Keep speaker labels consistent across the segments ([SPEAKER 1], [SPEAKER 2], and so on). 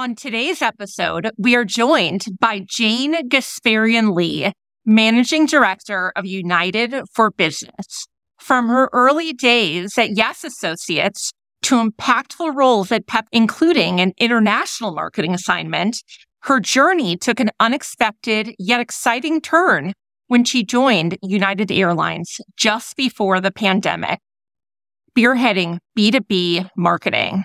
[SPEAKER 1] On today's episode, we are joined by Jane Gasparian Lee, Managing Director of United for Business. From her early days at Yes Associates to impactful roles at PEP, including an international marketing assignment, her journey took an unexpected yet exciting turn when she joined United Airlines just before the pandemic, spearheading B2B marketing.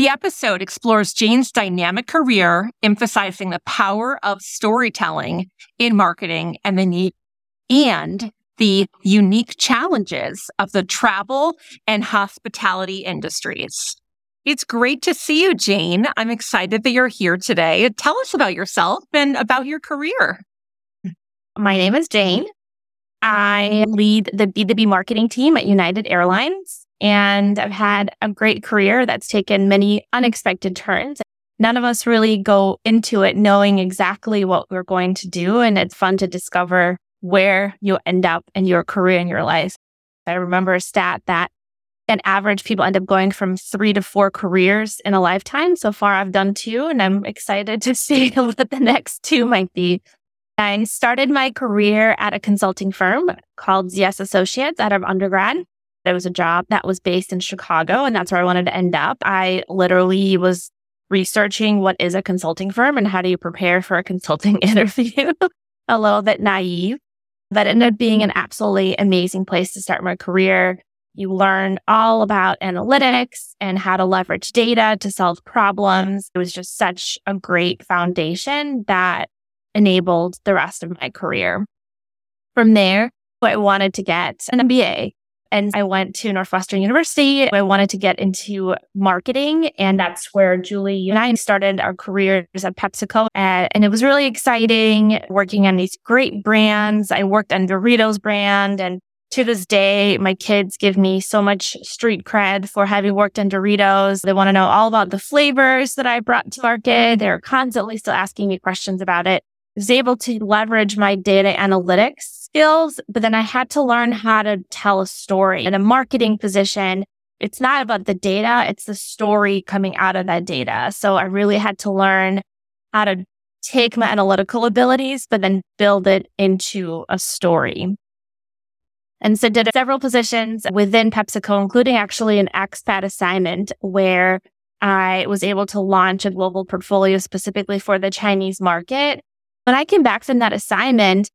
[SPEAKER 1] The episode explores Jane's dynamic career, emphasizing the power of storytelling in marketing and the need and the unique challenges of the travel and hospitality industries. It's great to see you, Jane. I'm excited that you're here today. Tell us about yourself and about your career.
[SPEAKER 2] My name is Jane. I lead the B2B marketing team at United Airlines. And I've had a great career that's taken many unexpected turns. None of us really go into it knowing exactly what we're going to do. And it's fun to discover where you end up in your career and your life. I remember a stat that an average people end up going from three to four careers in a lifetime. So far, I've done two, and I'm excited to see what the next two might be. I started my career at a consulting firm called Yes Associates out of undergrad. There was a job that was based in Chicago, and that's where I wanted to end up. I literally was researching what is a consulting firm and how do you prepare for a consulting interview. a little bit naive, but ended up being an absolutely amazing place to start my career. You learn all about analytics and how to leverage data to solve problems. It was just such a great foundation that enabled the rest of my career. From there, I wanted to get an MBA and I went to Northwestern University. I wanted to get into marketing. And that's where Julie and I started our careers at PepsiCo. And it was really exciting working on these great brands. I worked on Doritos brand and to this day, my kids give me so much street cred for having worked on Doritos. They want to know all about the flavors that I brought to market. They're constantly still asking me questions about it. Was able to leverage my data analytics skills, but then I had to learn how to tell a story in a marketing position. It's not about the data. It's the story coming out of that data. So I really had to learn how to take my analytical abilities, but then build it into a story. And so did several positions within PepsiCo, including actually an expat assignment where I was able to launch a global portfolio specifically for the Chinese market. When I came back from that assignment,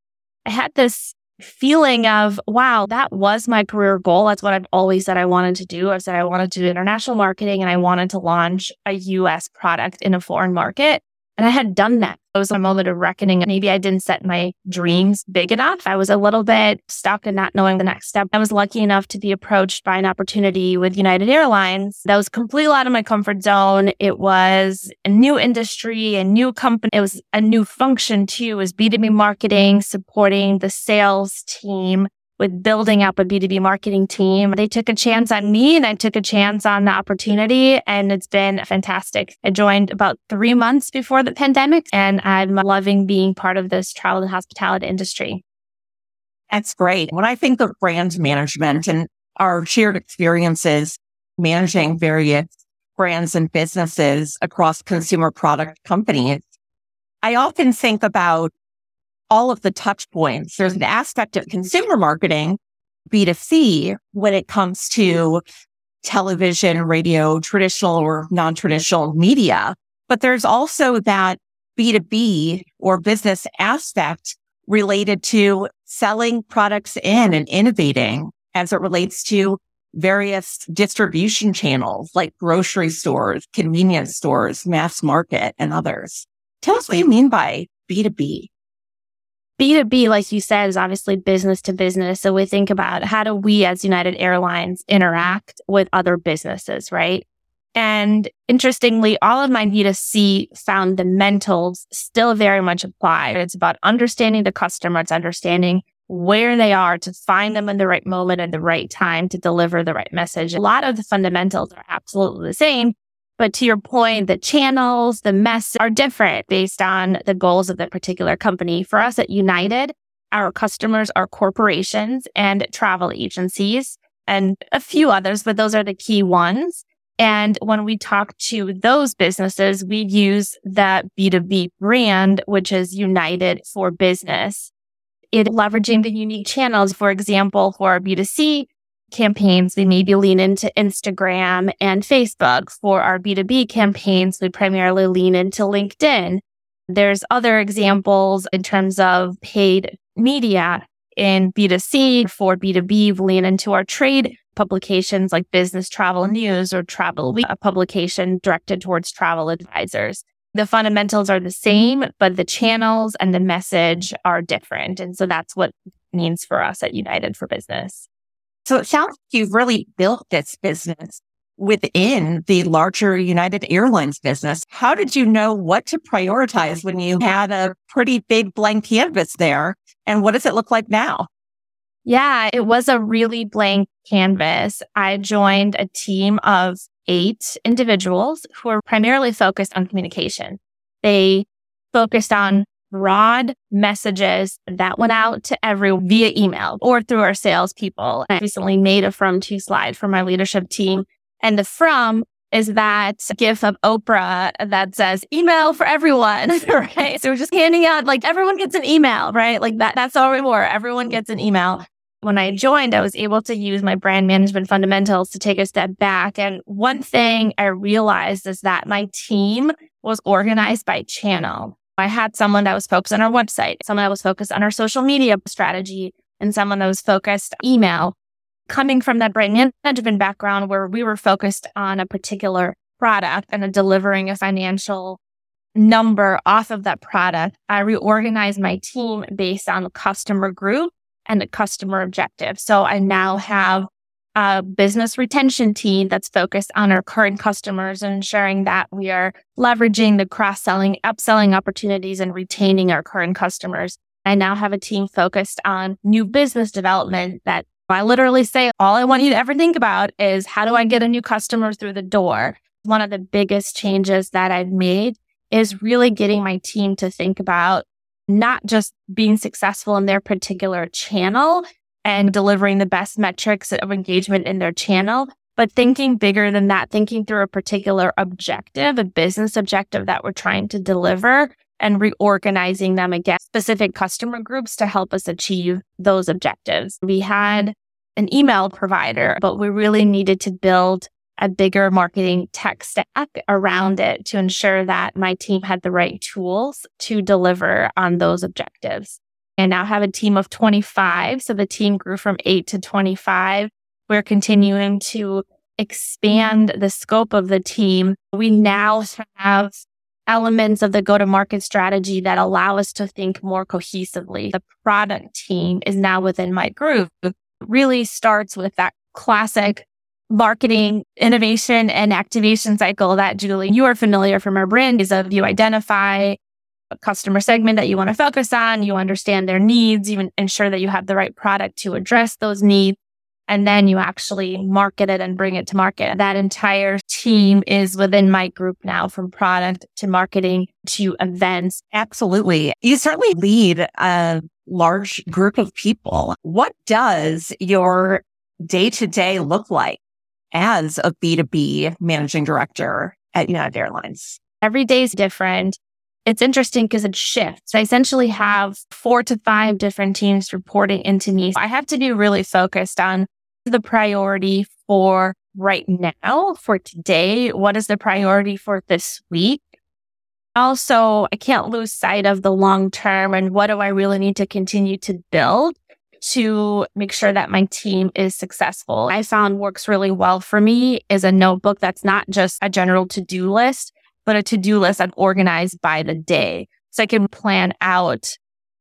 [SPEAKER 2] I had this feeling of, wow, that was my career goal. That's what I've always said I wanted to do. I've said I wanted to do international marketing and I wanted to launch a US product in a foreign market. And I had done that. It was a moment of reckoning. Maybe I didn't set my dreams big enough. I was a little bit stuck and not knowing the next step. I was lucky enough to be approached by an opportunity with United Airlines that was completely out of my comfort zone. It was a new industry, a new company. It was a new function too. It was B2B marketing, supporting the sales team with building up a B2B marketing team. They took a chance on me and I took a chance on the opportunity and it's been fantastic. I joined about three months before the pandemic and I'm loving being part of this travel and hospitality industry.
[SPEAKER 1] That's great. When I think of brand management and our shared experiences managing various brands and businesses across consumer product companies, I often think about all of the touch points. There's an aspect of consumer marketing, B2C, when it comes to television, radio, traditional or non-traditional media. But there's also that B2B or business aspect related to selling products in and innovating as it relates to various distribution channels like grocery stores, convenience stores, mass market, and others. Tell us what you mean by B2B.
[SPEAKER 2] B2B, like you said, is obviously business to business. So we think about how do we as United Airlines interact with other businesses, right? And interestingly, all of my B2C fundamentals still very much apply. It's about understanding the customer. It's understanding where they are to find them in the right moment at the right time to deliver the right message. A lot of the fundamentals are absolutely the same. But to your point, the channels, the mess are different based on the goals of the particular company. For us at United, our customers are corporations and travel agencies and a few others, but those are the key ones. And when we talk to those businesses, we use that B2B brand, which is United for Business. It leveraging the unique channels. For example, for our B2C campaigns, we maybe lean into Instagram and Facebook. For our B2B campaigns, we primarily lean into LinkedIn. There's other examples in terms of paid media in B2C. For B2B, we lean into our trade publications like Business Travel News or Travel Week, a publication directed towards travel advisors. The fundamentals are the same, but the channels and the message are different. And so that's what means for us at United for Business.
[SPEAKER 1] So it sounds like you've really built this business within the larger United Airlines business. How did you know what to prioritize when you had a pretty big blank canvas there? And what does it look like now?
[SPEAKER 2] Yeah, it was a really blank canvas. I joined a team of eight individuals who are primarily focused on communication. They focused on broad messages that went mm-hmm. out to everyone via email or through our salespeople. I recently made a from to slide for my leadership team. And the from is that gif of Oprah that says email for everyone, right? So we're just handing out like everyone gets an email, right? Like that, that's all we were. Everyone gets an email when I joined, I was able to use my brand management fundamentals to take a step back. And one thing I realized is that my team was organized by channel. I had someone that was focused on our website, someone that was focused on our social media strategy, and someone that was focused email. Coming from that brand management background where we were focused on a particular product and delivering a financial number off of that product, I reorganized my team based on the customer group and the customer objective. So I now have a business retention team that's focused on our current customers and ensuring that we are leveraging the cross selling, upselling opportunities and retaining our current customers. I now have a team focused on new business development that I literally say, all I want you to ever think about is how do I get a new customer through the door? One of the biggest changes that I've made is really getting my team to think about not just being successful in their particular channel and delivering the best metrics of engagement in their channel, but thinking bigger than that, thinking through a particular objective, a business objective that we're trying to deliver and reorganizing them against specific customer groups to help us achieve those objectives. We had an email provider, but we really needed to build a bigger marketing tech stack around it to ensure that my team had the right tools to deliver on those objectives. I now have a team of 25. So the team grew from eight to 25. We're continuing to expand the scope of the team. We now have elements of the go to market strategy that allow us to think more cohesively. The product team is now within my group. It really starts with that classic marketing, innovation, and activation cycle that Julie, you are familiar from our brand is of you identify customer segment that you want to focus on, you understand their needs, you ensure that you have the right product to address those needs, and then you actually market it and bring it to market. That entire team is within my group now from product to marketing to events.
[SPEAKER 1] Absolutely. You certainly lead a large group of people. What does your day to day look like? as a B2B managing director at United Airlines?
[SPEAKER 2] Every day is different. It's interesting because it shifts. I essentially have four to five different teams reporting into me. I have to be really focused on the priority for right now, for today. What is the priority for this week? Also, I can't lose sight of the long term and what do I really need to continue to build to make sure that my team is successful. I found works really well for me is a notebook that's not just a general to do list, but a to do list I've organized by the day. So I can plan out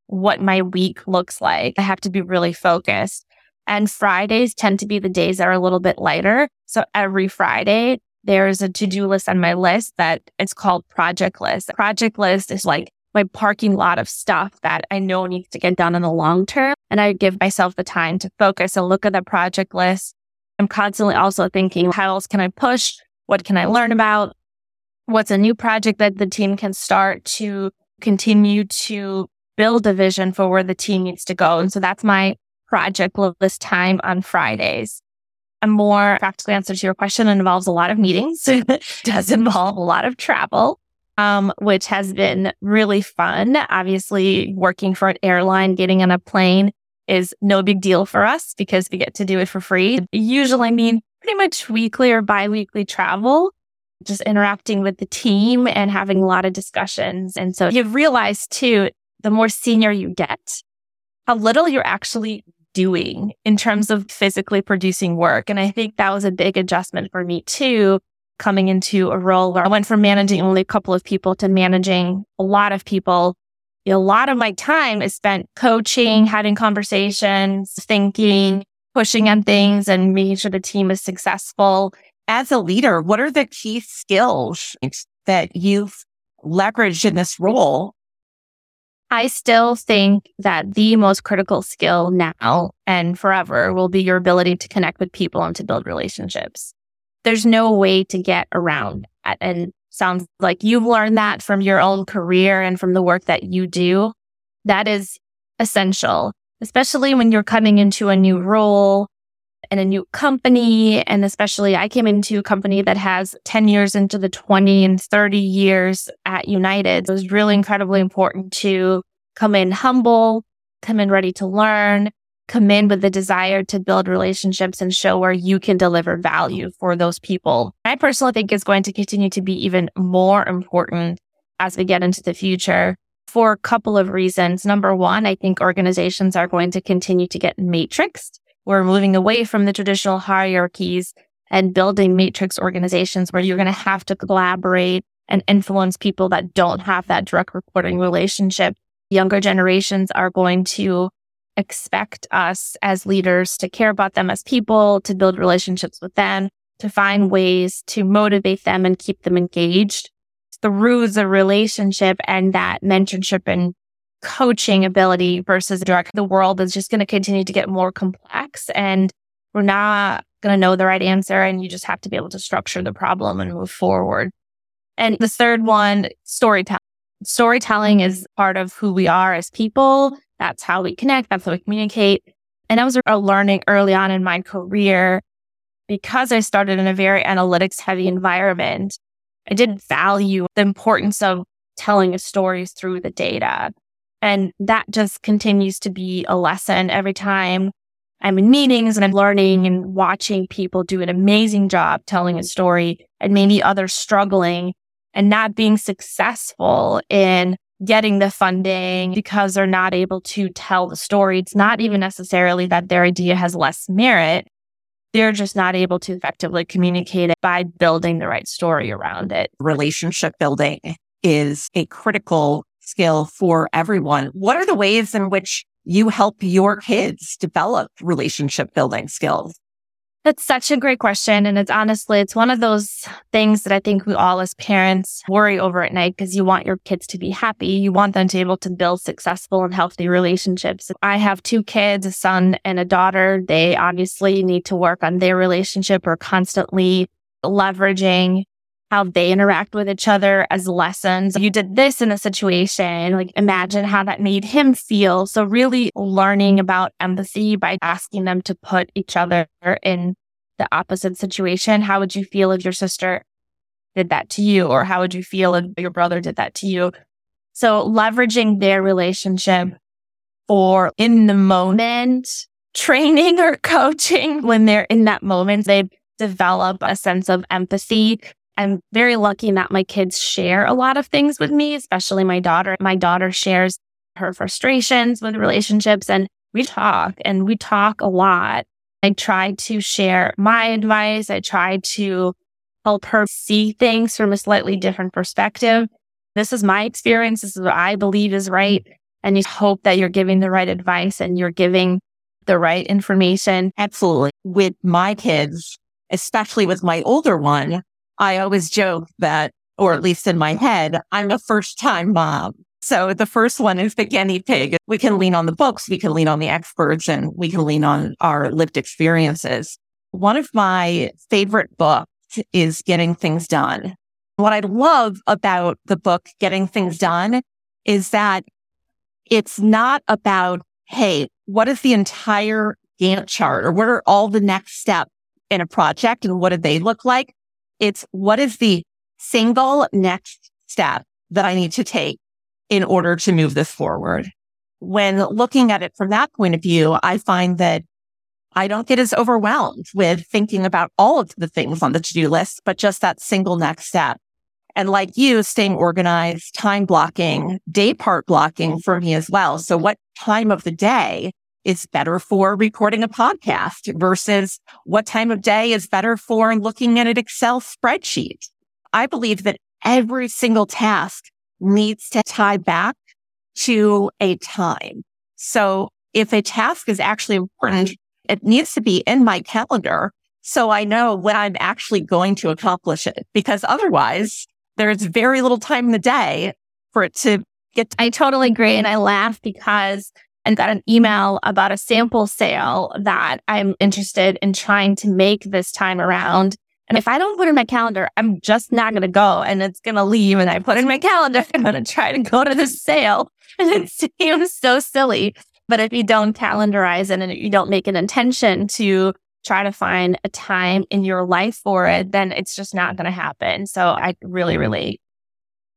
[SPEAKER 2] what my week looks like. I have to be really focused. And Fridays tend to be the days that are a little bit lighter. So every Friday, there's a to do list on my list that it's called project list. Project list is like my parking lot of stuff that I know needs to get done in the long term. And I give myself the time to focus and look at the project list. I'm constantly also thinking, how else can I push? What can I learn about? What's a new project that the team can start to continue to build a vision for where the team needs to go? And so that's my project list time on Fridays. a more practical answer to your question involves a lot of meetings. does involve a lot of travel, um, which has been really fun. Obviously, working for an airline, getting on a plane is no big deal for us because we get to do it for free. Usually mean pretty much weekly or biweekly travel, just interacting with the team and having a lot of discussions. And so you realize too, the more senior you get, how little you're actually doing in terms of physically producing work. And I think that was a big adjustment for me too, coming into a role where I went from managing only a couple of people to managing a lot of people a lot of my time is spent coaching, having conversations, thinking, pushing on things and making sure the team is successful.
[SPEAKER 1] As a leader, what are the key skills that you've leveraged in this role?
[SPEAKER 2] I still think that the most critical skill now and forever will be your ability to connect with people and to build relationships. There's no way to get around that. And Sounds like you've learned that from your own career and from the work that you do. That is essential, especially when you're coming into a new role in a new company. And especially I came into a company that has 10 years into the 20 and 30 years at United. It was really incredibly important to come in humble, come in ready to learn, come in with the desire to build relationships and show where you can deliver value for those people. I personally think is going to continue to be even more important as we get into the future for a couple of reasons. Number one, I think organizations are going to continue to get matrixed. We're moving away from the traditional hierarchies and building matrix organizations where you're going to have to collaborate and influence people that don't have that direct reporting relationship. Younger generations are going to expect us as leaders to care about them as people, to build relationships with them, to find ways to motivate them and keep them engaged through the relationship and that mentorship and coaching ability versus direct. The world is just going to continue to get more complex and we're not going to know the right answer. And you just have to be able to structure the problem and move forward. And the third one, storytelling. Storytelling is part of who we are as people that's how we connect. That's how we communicate. And I was a learning early on in my career because I started in a very analytics heavy environment. I didn't value the importance of telling a story through the data. And that just continues to be a lesson every time I'm in meetings and I'm learning and watching people do an amazing job telling a story and maybe others struggling and not being successful in getting the funding because they're not able to tell the story. It's not even necessarily that their idea has less merit. They're just not able to effectively communicate it by building the right story around it.
[SPEAKER 1] Relationship building is a critical skill for everyone. What are the ways in which you help your kids develop relationship building skills?
[SPEAKER 2] That's such a great question. And it's honestly, it's one of those things that I think we all as parents worry over at night because you want your kids to be happy. You want them to be able to build successful and healthy relationships. I have two kids, a son and a daughter. They obviously need to work on their relationship or constantly leveraging how they interact with each other as lessons. You did this in a situation, like imagine how that made him feel. So really learning about empathy by asking them to put each other in the opposite situation. How would you feel if your sister did that to you? Or how would you feel if your brother did that to you? So leveraging their relationship for in the moment training or coaching when they're in that moment, they develop a sense of empathy I'm very lucky that my kids share a lot of things with me, especially my daughter. My daughter shares her frustrations with relationships and we talk and we talk a lot. I try to share my advice. I try to help her see things from a slightly different perspective. This is my experience. This is what I believe is right. And you hope that you're giving the right advice and you're giving the right information.
[SPEAKER 1] Absolutely. With my kids, especially with my older one, I always joke that, or at least in my head, I'm a first time mom. So the first one is the guinea pig. We can lean on the books, we can lean on the experts, and we can lean on our lived experiences. One of my favorite books is Getting Things Done. What I love about the book, Getting Things Done, is that it's not about, hey, what is the entire Gantt chart or what are all the next steps in a project and what do they look like? It's what is the single next step that I need to take in order to move this forward? When looking at it from that point of view, I find that I don't get as overwhelmed with thinking about all of the things on the to-do list, but just that single next step. And like you, staying organized, time blocking, day part blocking for me as well. So what time of the day is better for recording a podcast versus what time of day is better for looking at an Excel spreadsheet? I believe that every single task needs to tie back to a time. So if a task is actually important, it needs to be in my calendar. So I know when I'm actually going to accomplish it because otherwise there's very little time in the day for it to get.
[SPEAKER 2] I totally agree. And I laugh because I got an email about a sample sale that I'm interested in trying to make this time around. And if I don't put in my calendar, I'm just not going to go and it's going to leave. And I put in my calendar, I'm going to try to go to the sale. And it seems so silly. But if you don't calendarize it and you don't make an intention to try to find a time in your life for it, then it's just not going to happen. So I really relate.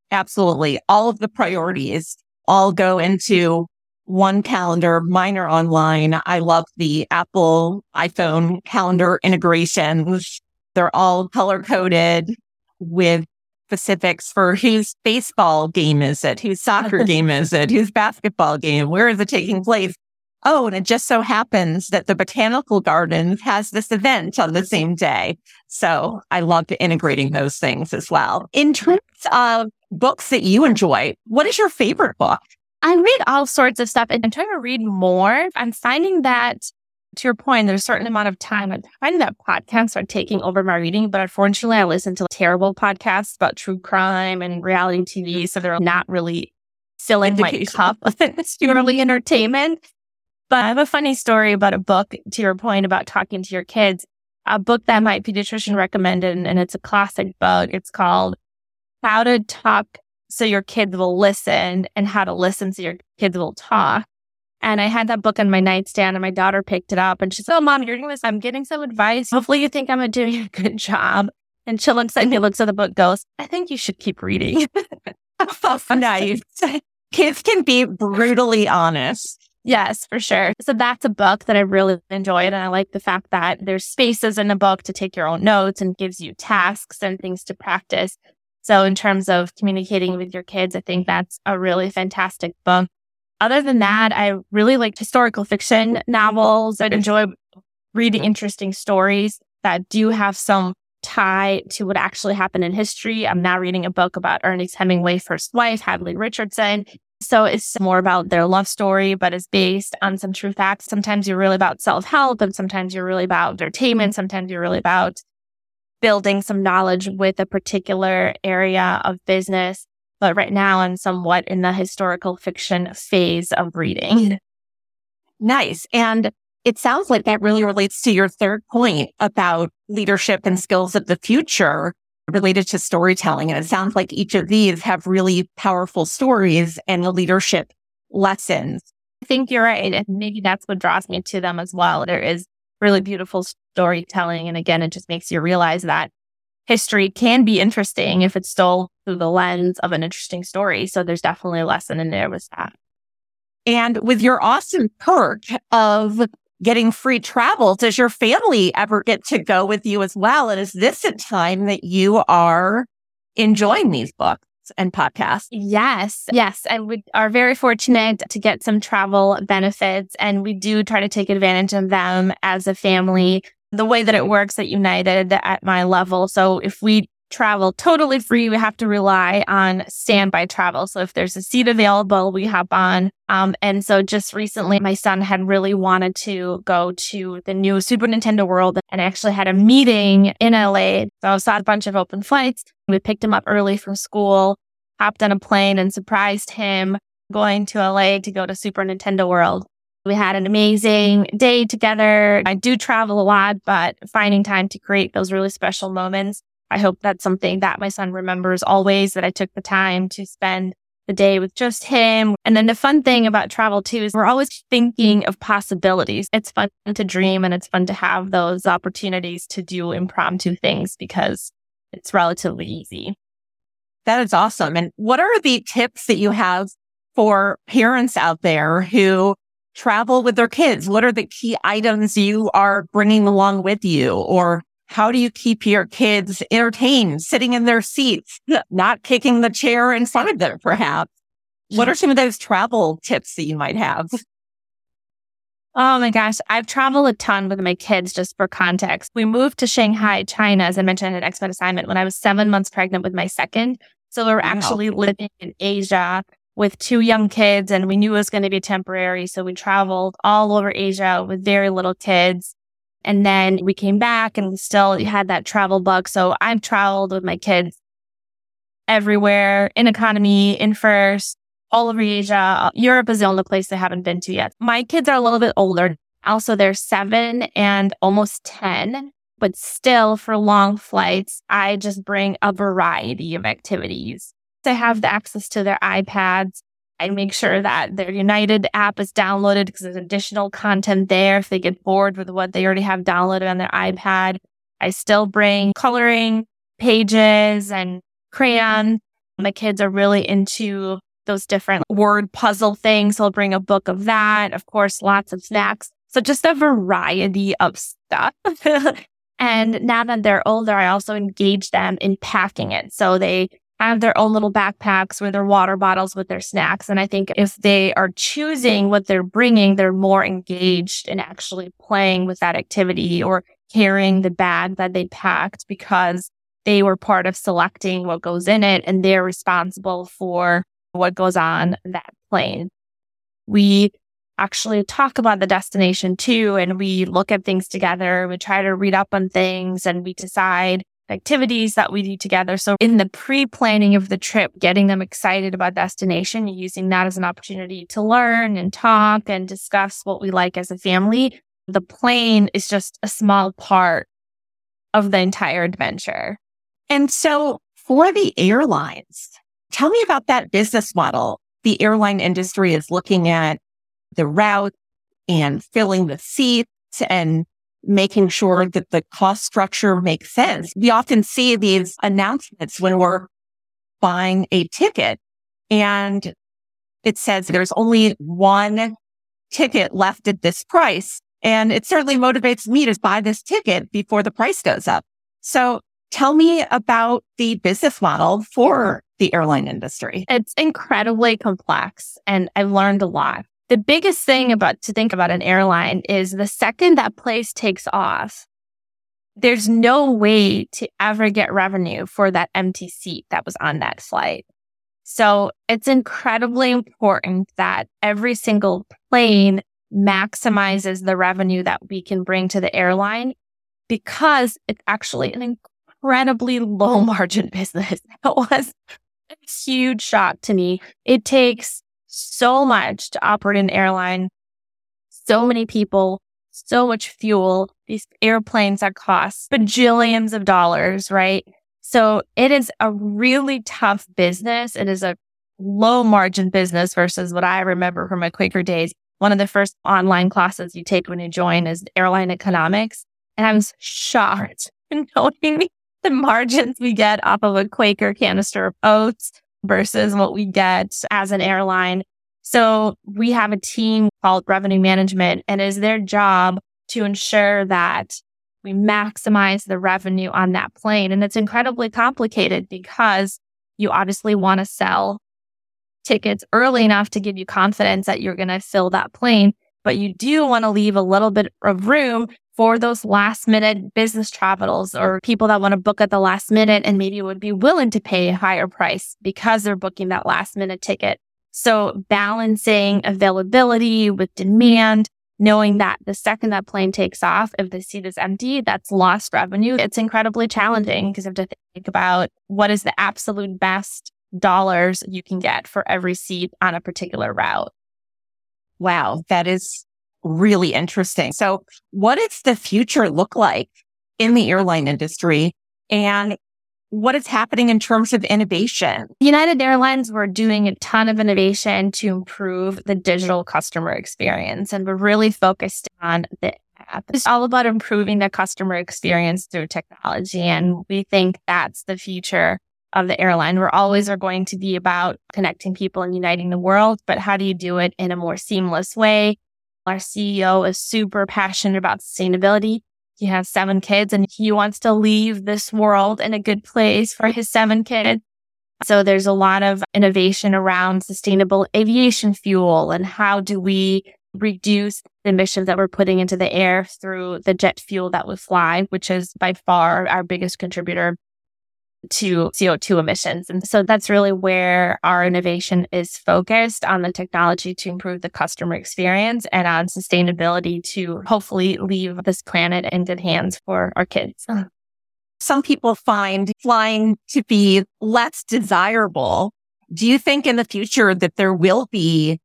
[SPEAKER 1] Absolutely. All of the priorities all go into one calendar. Mine are online. I love the Apple iPhone calendar integrations. They're all color coded with specifics for whose baseball game is it? Whose soccer game is it? Whose basketball game? Where is it taking place? Oh, and it just so happens that the botanical garden has this event on the same day. So I love integrating those things as well. In terms of books that you enjoy, what is your favorite book?
[SPEAKER 2] I read all sorts of stuff and I'm trying to read more. I'm finding that to your point, there's a certain amount of time. I'm finding that podcasts are taking over my reading, but unfortunately, I listen to terrible podcasts about true crime and reality TV. Mm-hmm. So they're not really filling my cup with purely mm-hmm. entertainment. But I have a funny story about a book to your point about talking to your kids, a book that my pediatrician recommended, and it's a classic book. It's called How to Talk So Your Kids Will Listen and How to Listen So Your Kids Will Talk. And I had that book on my nightstand and my daughter picked it up and she said, Oh, mom, you're doing this. I'm getting some advice. Hopefully you think I'm doing a good job. And she looks at me, looks at the book, goes, I think you should keep reading.
[SPEAKER 1] nice. Kids can be brutally honest.
[SPEAKER 2] Yes, for sure. So that's a book that I really enjoyed. And I like the fact that there's spaces in the book to take your own notes and gives you tasks and things to practice. So in terms of communicating with your kids, I think that's a really fantastic book. Other than that, I really like historical fiction novels. I enjoy reading interesting stories that do have some tie to what actually happened in history. I'm now reading a book about Ernest Hemingway's first wife, Hadley Richardson. So it's more about their love story, but it's based on some true facts. Sometimes you're really about self help, and sometimes you're really about entertainment. Sometimes you're really about building some knowledge with a particular area of business. But right now, I'm somewhat in the historical fiction phase of reading. Mm-hmm.
[SPEAKER 1] Nice. And it sounds like that really relates to your third point about leadership and skills of the future related to storytelling. And it sounds like each of these have really powerful stories and leadership lessons.
[SPEAKER 2] I think you're right. And maybe that's what draws me to them as well. There is really beautiful storytelling. And again, it just makes you realize that history can be interesting if it's told through the lens of an interesting story. So there's definitely a lesson in there with that.
[SPEAKER 1] And with your awesome perk of getting free travel, does your family ever get to go with you as well? And is this a time that you are enjoying these books? And podcasts.
[SPEAKER 2] Yes. Yes. And we are very fortunate to get some travel benefits and we do try to take advantage of them as a family the way that it works at United at my level. So if we travel totally free, we have to rely on standby travel. So if there's a seat available, we hop on. Um, and so just recently, my son had really wanted to go to the new Super Nintendo World and actually had a meeting in LA. So I saw a bunch of open flights. We picked him up early from school, hopped on a plane and surprised him going to LA to go to Super Nintendo World. We had an amazing day together. I do travel a lot, but finding time to create those really special moments. I hope that's something that my son remembers always that I took the time to spend the day with just him. And then the fun thing about travel too is we're always thinking of possibilities. It's fun to dream and it's fun to have those opportunities to do impromptu things because it's relatively easy.
[SPEAKER 1] That is awesome. And what are the tips that you have for parents out there who travel with their kids? What are the key items you are bringing along with you? Or how do you keep your kids entertained, sitting in their seats, not kicking the chair in front of them, perhaps? What are some of those travel tips that you might have?
[SPEAKER 2] Oh my gosh, I've traveled a ton with my kids just for context. We moved to Shanghai, China, as I mentioned, an expat assignment when I was seven months pregnant with my second. So we are wow. actually living in Asia with two young kids and we knew it was going to be temporary. So we traveled all over Asia with very little kids. And then we came back and still had that travel bug. So I've traveled with my kids everywhere in economy, in first, all over Asia. Europe is the only place they haven't been to yet. My kids are a little bit older. Also, they're seven and almost 10, but still for long flights, I just bring a variety of activities. They have the access to their iPads. I make sure that their United app is downloaded because there's additional content there. If they get bored with what they already have downloaded on their iPad, I still bring coloring pages and crayons. My kids are really into those different word puzzle things. So I'll bring a book of that. Of course, lots of snacks. So just a variety of stuff. and now that they're older, I also engage them in packing it. So they have their own little backpacks with their water bottles with their snacks. And I think if they are choosing what they're bringing, they're more engaged in actually playing with that activity or carrying the bag that they packed because they were part of selecting what goes in it and they're responsible for what goes on that plane. We actually talk about the destination too, and we look at things together. We try to read up on things and we decide activities that we do together. So in the pre-planning of the trip, getting them excited about destination, using that as an opportunity to learn and talk and discuss what we like as a family. The plane is just a small part of the entire adventure.
[SPEAKER 1] And so for the airlines, tell me about that business model. The airline industry is looking at the route and filling the seats and making sure that the cost structure makes sense. We often see these announcements when we're buying a ticket and it says there's only one ticket left at this price. And it certainly motivates me to buy this ticket before the price goes up. So tell me about the business model for the airline industry.
[SPEAKER 2] It's incredibly complex and I've learned a lot. The biggest thing about to think about an airline is the second that place takes off, there's no way to ever get revenue for that empty seat that was on that flight. So it's incredibly important that every single plane maximizes the revenue that we can bring to the airline because it's actually an incredibly low margin business. It was a huge shock to me. It takes so much to operate an airline, so many people, so much fuel, these airplanes that cost bajillions of dollars, right? So it is a really tough business. It is a low margin business versus what I remember from my Quaker days. One of the first online classes you take when you join is airline economics. And I was shocked knowing the margins we get off of a Quaker canister of oats versus what we get as an airline. So we have a team called revenue management and it is their job to ensure that we maximize the revenue on that plane. And it's incredibly complicated because you obviously want to sell tickets early enough to give you confidence that you're going to fill that plane. But you do want to leave a little bit of room for those last minute business travels or people that want to book at the last minute and maybe would be willing to pay a higher price because they're booking that last minute ticket. So balancing availability with demand, knowing that the second that plane takes off, if the seat is empty, that's lost revenue. It's incredibly challenging because you have to think about what is the absolute best dollars you can get for every seat on a particular route.
[SPEAKER 1] Wow, that is really interesting. So what does the future look like in the airline industry? And what is happening in terms of innovation?
[SPEAKER 2] United Airlines, we're doing a ton of innovation to improve the digital customer experience. And we're really focused on the app. It's all about improving the customer experience through technology. And we think that's the future of the airline. We're always are going to be about connecting people and uniting the world, but how do you do it in a more seamless way? Our CEO is super passionate about sustainability. He has seven kids and he wants to leave this world in a good place for his seven kids. So there's a lot of innovation around sustainable aviation fuel and how do we reduce the emissions that we're putting into the air through the jet fuel that we fly, which is by far our biggest contributor to CO2 emissions. And so that's really where our innovation is focused on the technology to improve the customer experience and on sustainability to hopefully leave this planet in good hands for our kids.
[SPEAKER 1] Some people find flying to be less desirable. Do you think in the future that there will be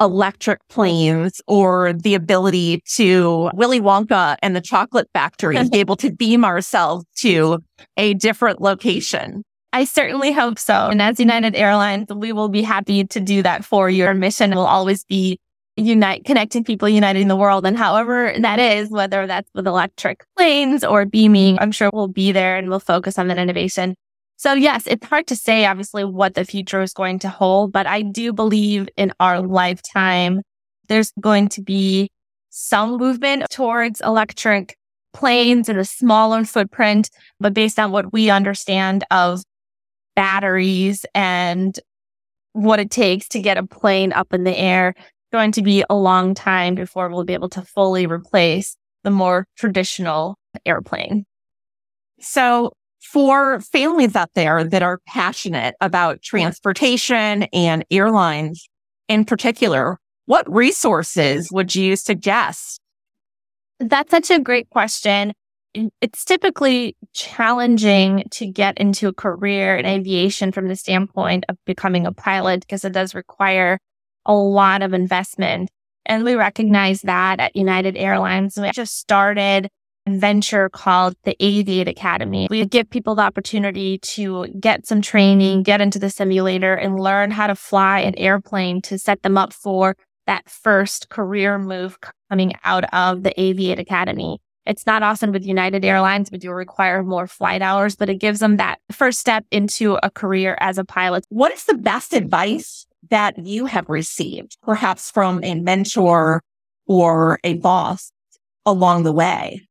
[SPEAKER 1] electric planes or the ability to Willy Wonka and the chocolate factory be able to beam ourselves to a different location.
[SPEAKER 2] I certainly hope so. And as United Airlines, we will be happy to do that for you. Our mission will always be unite, connecting people, uniting the world. And however that is, whether that's with electric planes or beaming, I'm sure we'll be there and we'll focus on that innovation. So yes, it's hard to say obviously what the future is going to hold, but I do believe in our lifetime, there's going to be some movement towards electric planes and a smaller footprint, but based on what we understand of batteries and what it takes to get a plane up in the air, it's going to be a long time before we'll be able to fully replace the more traditional airplane.
[SPEAKER 1] So for families out there that are passionate about transportation and airlines in particular, what resources would you suggest?
[SPEAKER 2] That's such a great question. It's typically challenging to get into a career in aviation from the standpoint of becoming a pilot because it does require a lot of investment. And we recognize that at United Airlines. We just started venture called the Aviate Academy. We give people the opportunity to get some training, get into the simulator and learn how to fly an airplane to set them up for that first career move coming out of the Aviate Academy. It's not often with United Airlines. We do require more flight hours, but it gives them that first step into a career as a pilot.
[SPEAKER 1] What is the best advice that you have received, perhaps from a mentor or a boss along the way?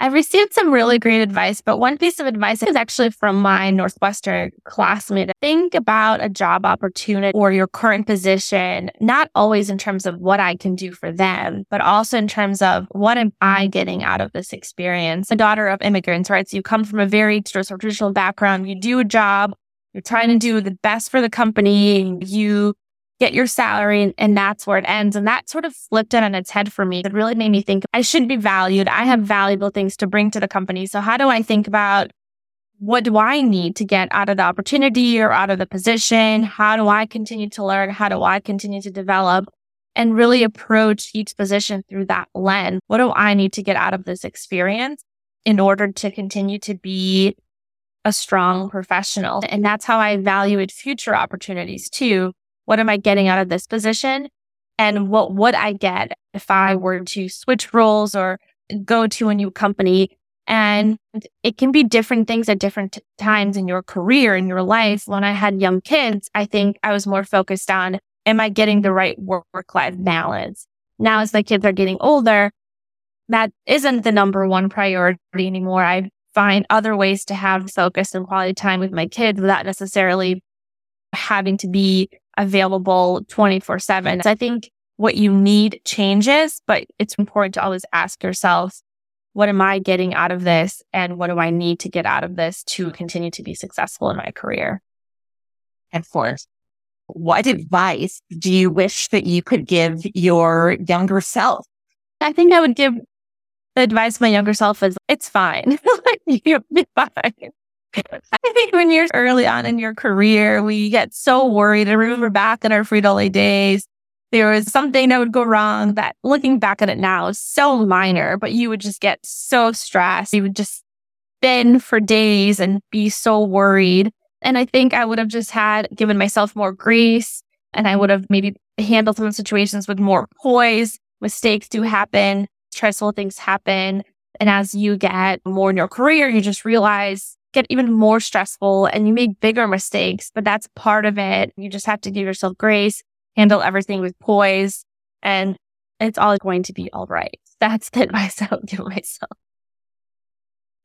[SPEAKER 2] I've received some really great advice, but one piece of advice is actually from my Northwestern classmate. Think about a job opportunity or your current position, not always in terms of what I can do for them, but also in terms of what am I getting out of this experience? A daughter of immigrants, right? So you come from a very traditional background, you do a job, you're trying to do the best for the company, you get your salary and, that's where it ends. And that sort of flipped it on its head for me. It really made me think I should be valued. I have valuable things to bring to the company. So how do I think about what do I need to get out of the opportunity or out of the position? How do I continue to learn? How do I continue to develop? And really approach each position through that lens. What do I need to get out of this experience in order to continue to be a strong professional? And that's how I evaluate future opportunities too. What am I getting out of this position? And what would I get if I were to switch roles or go to a new company? And it can be different things at different t- times in your career, in your life. When I had young kids, I think I was more focused on, am I getting the right work life balance? Now, as the kids are getting older, that isn't the number one priority anymore. I find other ways to have focus and quality time with my kids without necessarily having to be available 24 seven. I think what you need changes, but it's important to always ask yourself, what am I getting out of this? And what do I need to get out of this to continue to be successful in my career?
[SPEAKER 1] And fourth, what advice do you wish that you could give your younger self?
[SPEAKER 2] I think I would give the advice my younger self is it's fine. You'll be fine. I think when you're early on in your career, we get so worried. I remember back in our Frito Lay days, there was something that would go wrong that looking back at it now is so minor, but you would just get so stressed. You would just spin for days and be so worried. And I think I would have just had given myself more grace and I would have maybe handled some situations with more poise. Mistakes do happen, stressful things happen. And as you get more in your career, you just realize get even more stressful and you make bigger mistakes, but that's part of it. You just have to give yourself grace, handle everything with poise, and it's all going to be all right. That's the advice I would give myself.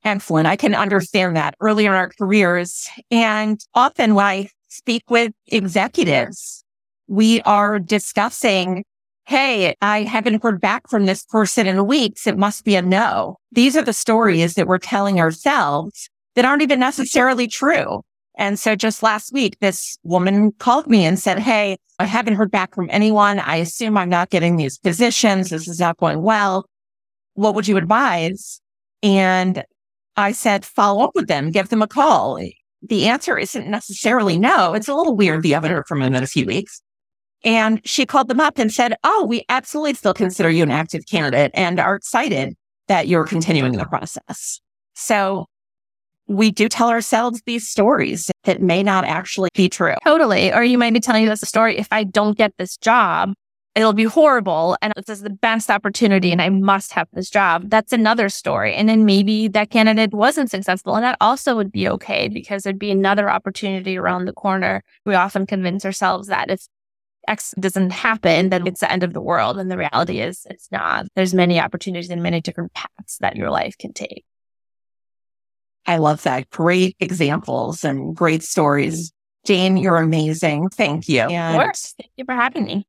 [SPEAKER 1] Excellent. I can understand that earlier in our careers. And often when I speak with executives, we are discussing, Hey, I haven't heard back from this person in weeks. It must be a no. These are the stories that we're telling ourselves that aren't even necessarily true. And so just last week, this woman called me and said, Hey, I haven't heard back from anyone. I assume I'm not getting these positions. This is not going well. What would you advise? And I said, follow up with them, give them a call. The answer isn't necessarily no. It's a little weird. You haven't heard from them in a few weeks. And she called them up and said, Oh, we absolutely still consider you an active candidate and are excited that you're continuing the process. So we do tell ourselves these stories that may not actually be true.
[SPEAKER 2] Totally. Or you might be telling us a story. If I don't get this job, it'll be horrible and this is the best opportunity and I must have this job. That's another story. And then maybe that candidate wasn't successful and that also would be okay because there'd be another opportunity around the corner. We often convince ourselves that if X doesn't happen, then it's the end of the world. And the reality is it's not. There's many opportunities and many different paths that your life can take.
[SPEAKER 1] I love that. Great examples and great stories. Jane, you're amazing. Thank you.
[SPEAKER 2] And of course. Thank you for having me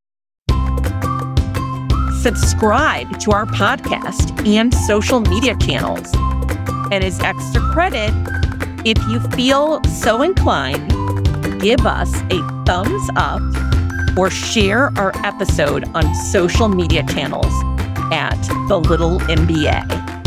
[SPEAKER 1] subscribe to our podcast and social media channels. And as extra credit, if you feel so inclined, give us a thumbs up or share our episode on social media channels at The Little MBA.